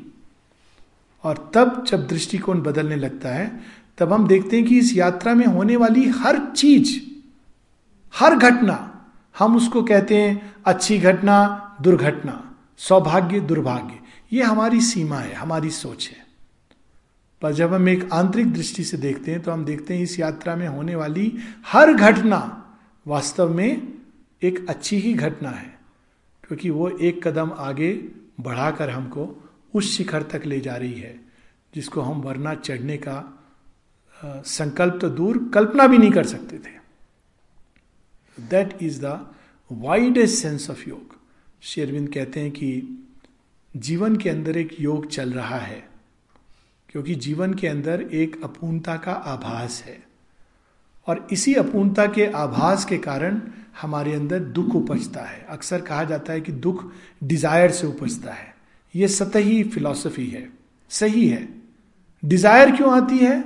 और तब जब दृष्टिकोण बदलने लगता है, तब हम देखते हैं कि इस यात्रा में होने वाली हर चीज़, हर घटना, हम उसको कहते हैं अच्छी घटना, दुर्घटना, सौभाग्य, दुर्भाग्य, ये हमारी सीमा है, हमारी सोच है। पर जब हम एक आंतरिक दृष्टि से देखते हैं तो हम देखते हैं इस यात्रा में होने वाली हर घटना वास्तव में एक अच्छी ही घटना है, क्योंकि वो एक कदम आगे बढ़ाकर हमको उस शिखर तक ले जा रही है, जिसको हम वरना चढ़ने का संकल्प तो दूर कल्पना भी नहीं कर सकते थे। That is the widest sense of योग। शेरविंद कहते हैं कि जीवन के अंदर एक योग चल रहा है, क्योंकि जीवन के अंदर एक अपूर्णता का आभास है। और इसी अपूर्णता के आभास के कारण हमारे अंदर दुख उपजता है। अक्सर कहा जाता है कि दुख डिज़ायर से उपजता है। यह सतही फिलॉसफी है। सही है। डिज़ायर क्यों आती है?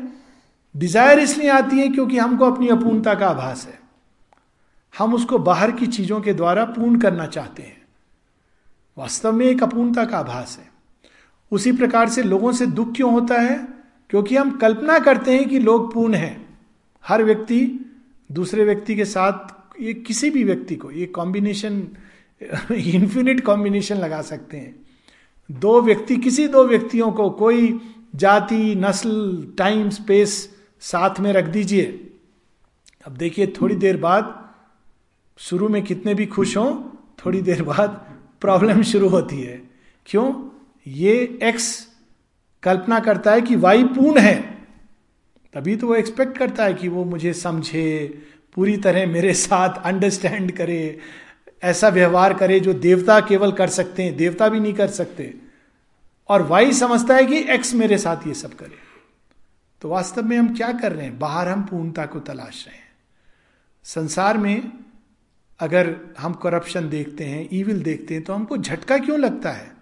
डिज़ायर इसलिए आती है क्योंकि हमको अपनी अपूर्णता का आभास है। हम उसको बाहर की चीज़ों के द्वारा पूर्ण करना चाहते हैं। वास्तव में एक अपूर्णता का आभास है। उसी प्रकार से लोगों से दुख क्यों होता है? क्योंकि हम कल्पना करते हैं कि लोग पूर्ण हैं। हर व्यक्ति दूसरे व्यक्ति के साथ, ये किसी भी व्यक्ति को, ये कॉम्बिनेशन इंफिनिट कॉम्बिनेशन लगा सकते हैं। दो व्यक्ति, किसी दो व्यक्तियों को कोई जाति, नस्ल टाइम स्पेस साथ में रख दीजिए। अब देखिए, थोड़ी देर बाद, शुरू में कितने भी खुश हों, थोड़ी देर बाद प्रॉब्लम शुरू होती है। क्यों? ये एक्स कल्पना करता है कि वाई पूर्ण है। तभी तो वो एक्सपेक्ट करता है कि वो मुझे समझे, पूरी तरह मेरे साथ अंडरस्टैंड करे, ऐसा व्यवहार करे जो देवता केवल कर सकते हैं, देवता भी नहीं कर सकते। और वाई समझता है कि एक्स मेरे साथ ये सब करे। तो वास्तव में हम क्या कर रहे हैं? बाहर हम पूर्णता को तलाश रहे हैं। संसार में अगर हम करप्शन देखते हैं ईविल देखते हैं तो हमको झटका क्यों लगता है?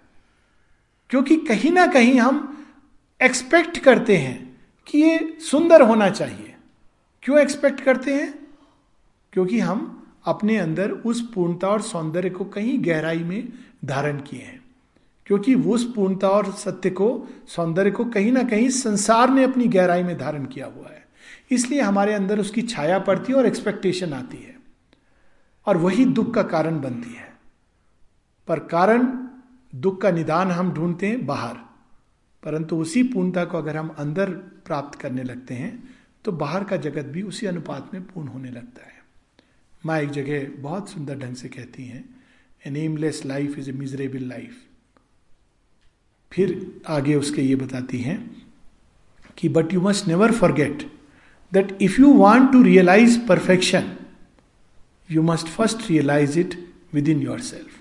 क्योंकि कहीं ना कहीं हम एक्सपेक्ट करते हैं। कि ये सुंदर होना चाहिए। क्यों एक्सपेक्ट करते हैं? क्योंकि हम अपने अंदर उस पूर्णता और सौंदर्य को कहीं गहराई में धारण किए हैं। क्योंकि उस पूर्णता और सत्य को, सौंदर्य को कहीं ना कहीं संसार ने अपनी गहराई में धारण किया हुआ है। इसलिए हमारे अंदर उसकी छाया पड़ती है और एक्सपेक्टेशन आती है। और वही दुख का कारण बनती है। पर कारण, दुख का निदान हम ढूंढते हैं बाहर। परंतु उसी पूर्णता को अगर हम अंदर प्राप्त करने लगते हैं तो बाहर का जगत भी उसी अनुपात में पूर्ण होने लगता है। माँ एक जगह बहुत सुंदर ढंग से कहती हैं a nameless life is a miserable life फिर आगे उसके ये बताती हैं कि but you must never forget that if you want to realise perfection you must first realise it within yourself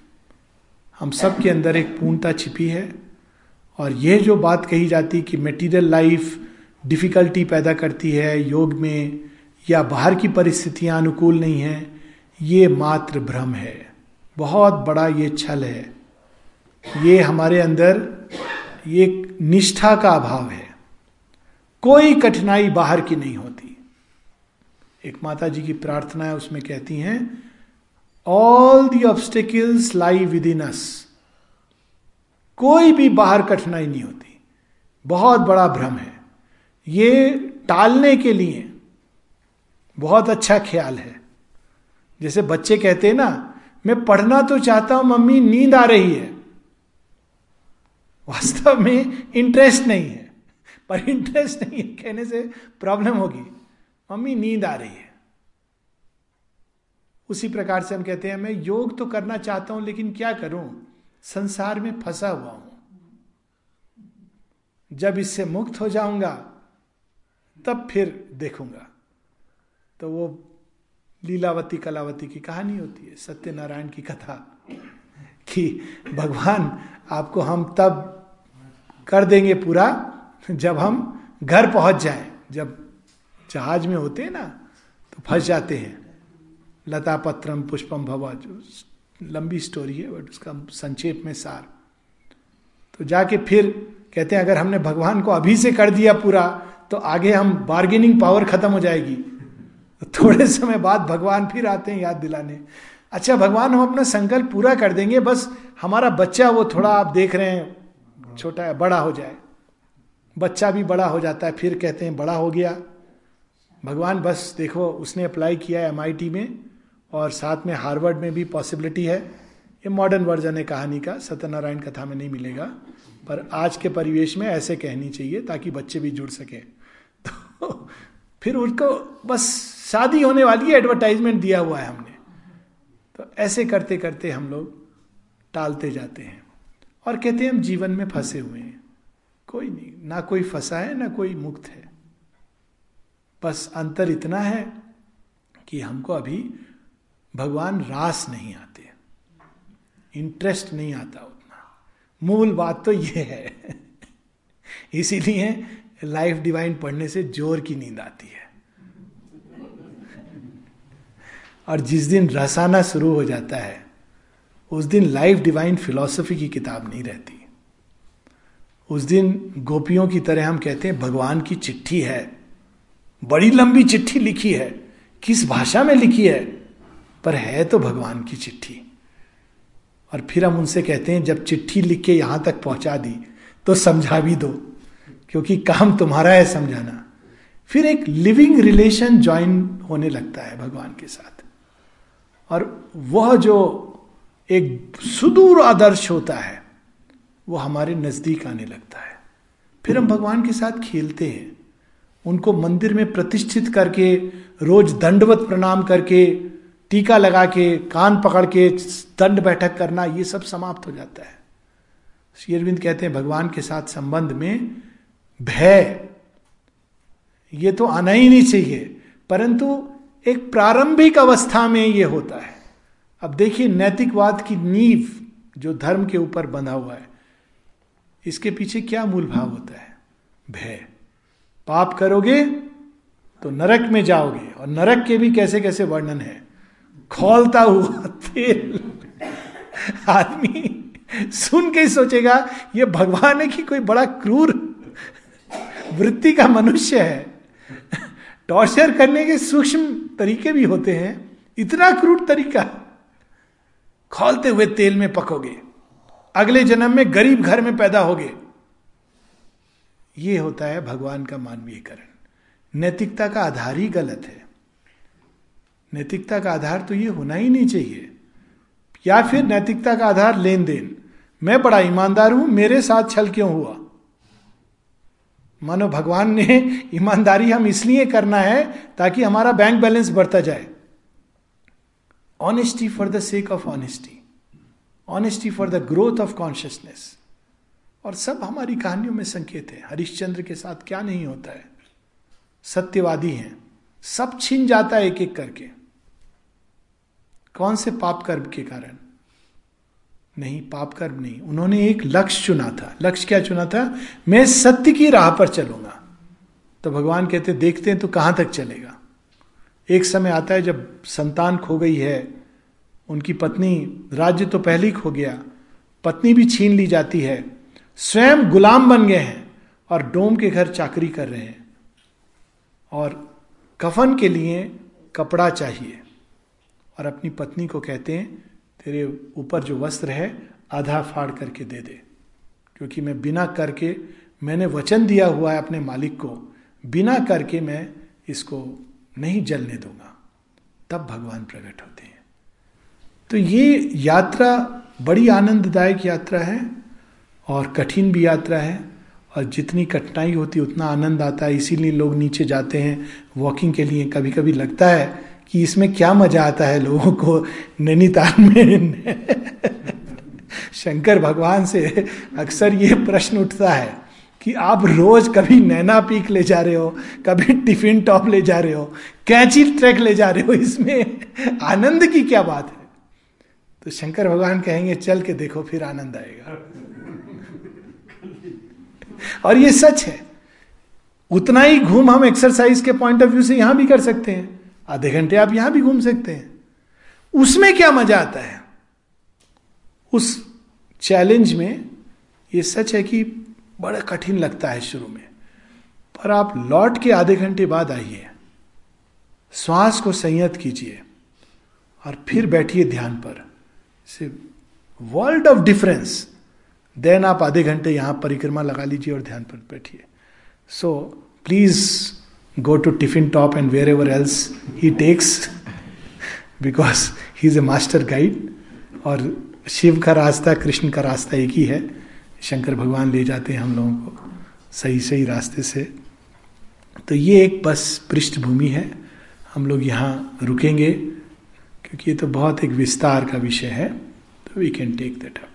हम सब के अंदर एक पूर्णता छिपी है और यह जो बात कही जाती कि मेटीरियल लाइफ डिफिकल्टी पैदा करती है, योग में, या बाहर की परिस्थितियाँ अनुकूल नहीं है, ये मात्र भ्रम है। बहुत बड़ा ये छल है। ये हमारे अंदर ये निष्ठा का अभाव है। कोई कठिनाई बाहर की नहीं होती। एक माता जी की प्रार्थना है उसमें कहती हैं all the obstacles lie within us कोई भी बाहर कठिनाई नहीं होती। बहुत बड़ा भ्रम है। ये टालने के लिए बहुत अच्छा ख्याल है। जैसे बच्चे कहते हैं ना, मैं पढ़ना तो चाहता हूँ, मम्मी नींद आ रही है। वास्तव में इंटरेस्ट नहीं है। पर इंटरेस्ट नहीं है कहने से प्रॉब्लम होगी। मम्मी नींद आ रही है। उसी प्रकार से हम कहते हैं, मैं योग तो करना चाहता हूँ, लेकिन क्या करूँ? संसार में फंसा हुआ हूँ। जब इससे मुक्त हो जाऊँगा, तब फिर देखूँगा। तो वो लीलावती कलावती की कहानी होती है, सत्यनारायण की कथा, कि भगवान आपको हम तब कर देंगे पूरा जब हम घर पहुँच जाए। जब जहाज़ में होते हैं ना तो फंस जाते हैं। लता पत्रम पुष्पम भवा जो लंबी स्टोरी है बट उसका संक्षेप में सार। तो जाके फिर कहते हैं, अगर हमने भगवान को अभी से कर दिया पूरा तो आगे हम बार्गेनिंग पावर खत्म हो जाएगी। तो थोड़े समय बाद भगवान फिर आते हैं याद दिलाने। अच्छा भगवान, हम अपना संकल्प पूरा कर देंगे, बस हमारा बच्चा वो थोड़ा आप देख रहे हैं, छोटा है, बड़ा हो जाए। बच्चा भी बड़ा हो जाता है, फिर कहते हैं, बड़ा हो गया। भगवान, बस देखो, उसने अप्लाई किया है एमआईटी में। और साथ में हार्वर्ड में भी पॉसिबिलिटी है। ये मॉडर्न वर्जन है कहानी का, सत्यनारायण कथा में नहीं मिलेगा। पर आज के परिवेश में ऐसे कहनी चाहिए ताकि बच्चे भी जुड़ सकें। तो फिर उनको बस शादी होने वाली है एडवर्टाइजमेंट दिया हुआ है हमने। तो ऐसे करते करते हम लोग टालते जाते हैं। और कहते हैं हम जीवन में फंसे हुए हैं। कोई नहीं, ना कोई फंसा है, ना कोई मुक्त है। बस अंतर इतना है कि हमको अभी भगवान रास नहीं आते इंटरेस्ट नहीं आता उतना। मूल बात तो ये है। इसीलिए लाइफ डिवाइन पढ़ने से ज़ोर की नींद आती है। और जिस दिन रसाना शुरू हो जाता है, उस दिन लाइफ डिवाइन फिलॉसफी की किताब नहीं रहती। उस दिन गोपियों की तरह हम कहते हैं, भगवान की चिट्ठी है। बड़ी लंबी चिट्ठी लिखी है। किस भाषा में लिखी है? पर है तो भगवान की चिट्ठी। और फिर हम उनसे कहते हैं, जब चिट्ठी लिख के यहाँ तक पहुँचा दी तो समझा भी दो, क्योंकि काम तुम्हारा है समझाना। फिर एक लिविंग रिलेशन ज्वाइन होने लगता है भगवान के साथ। और वह जो एक सुदूर आदर्श होता है, वो हमारे नज़दीक आने लगता है। फिर हम भगवान के साथ खेलते हैं। उनको मंदिर में प्रतिष्ठित करके, रोज दंडवत प्रणाम करके टीका लगा के, कान पकड़ के, दंड बैठक करना, ये सब समाप्त हो जाता है। शेरविंद कहते हैं, भगवान के साथ संबंध में भय, ये तो आना ही नहीं चाहिए। परंतु एक प्रारंभिक अवस्था में ये होता है। अब देखिए, नैतिकवाद की नींव जो धर्म के ऊपर बंधा हुआ है, इसके पीछे क्या मूल भाव होता है? भय। पाप करोगे तो नरक में जाओगे, और नरक के भी कैसे कैसे वर्णन है? खोलता हुआ तेल। आदमी सुन के ही सोचेगा, ये भगवान है कि कोई बड़ा क्रूर वृत्ति का मनुष्य है। टॉर्चर करने के सूक्ष्म तरीके भी होते हैं। इतना क्रूर तरीका। खोलते हुए तेल में पकोगे। अगले जन्म में गरीब घर में पैदा होगे। ये होता है भगवान का मानवीयकरण। नैतिकता का आधार ही गलत है। नैतिकता का आधार तो ये होना ही नहीं चाहिए। या फिर नैतिकता का आधार लेन देन मैं बड़ा ईमानदार हूँ, मेरे साथ छल क्यों हुआ? मानो भगवान ने ईमानदारी हम इसलिए करना है ताकि हमारा बैंक बैलेंस बढ़ता जाए। Honesty for the sake of honesty honesty for the growth of consciousness और सब हमारी कहानियों में संकेत है। हरिश्चंद्र के साथ क्या नहीं होता है? सत्यवादी हैं। सब छिन जाता है एक एक करके। कौन से पाप कर्म के कारण? नहीं, पाप कर्म नहीं। उन्होंने एक लक्ष्य चुना था। लक्ष्य क्या चुना था? मैं सत्य की राह पर चलूँगा। तो भगवान कहते, देखते हैं तो कहाँ तक चलेगा? एक समय आता है जब संतान खो गई है। उनकी पत्नी, राज्य तो पहले ही खो गया। पत्नी भी छीन ली जाती है। स्वयं गुलाम बन गए हैं और डोम के घर चाकरी कर रहे हैं। और कफन के लिए कपड़ा चाहिए। और अपनी पत्नी को कहते हैं, तेरे ऊपर जो वस्त्र है, आधा फाड़ करके दे दे। क्योंकि मैं बिना करके, मैंने वचन दिया हुआ है अपने मालिक को, बिना करके मैं इसको नहीं जलने दूँगा। तब भगवान प्रकट होते हैं। तो ये यात्रा बड़ी आनंददायक यात्रा है और कठिन भी यात्रा है, और जितनी कठिनाई होती उतना आनंद आता है। इसीलिए लोग नीचे जाते हैं वॉकिंग के लिए कभी कभी लगता है कि इसमें क्या मज़ा आता है लोगों को नैनीताल में? शंकर भगवान से अक्सर ये प्रश्न उठता है कि आप रोज कभी नैना पीक ले जा रहे हो, कभी टिफ़िन टॉप ले जा रहे हो, कैची ट्रैक ले जा रहे हो, इसमें आनंद की क्या बात है? तो शंकर भगवान कहेंगे, चल के देखो, फिर आनंद आएगा। और ये सच है। उतना ही घूम हम एक्सरसाइज के पॉइंट ऑफ़ व्यू से यहाँ भी कर सकते हैं। आधे घंटे आप यहाँ भी घूम सकते हैं। उसमें क्या मज़ा आता है? उस चैलेंज में ये सच है कि बड़ा कठिन लगता है शुरू में। पर आप लौट के आधे घंटे बाद आइए। श्वास को संयत कीजिए और फिर बैठिए ध्यान पर। वर्ल्ड ऑफ़ डिफरेंस देन आप आधे घंटे यहाँ परिक्रमा लगा लीजिए और ध्यान पर बैठिए। So please to tiffin top and wherever else he takes because he is a master guide और शिव का रास्ता, कृष्ण का रास्ता एक ही है। शंकर भगवान ले जाते हैं हम लोगों को सही सही रास्ते से। तो ये एक बस पृष्ठभूमि है। हम लोग यहाँ रुकेंगे, क्योंकि ये तो बहुत एक विस्तार का विषय है। तो we can take that up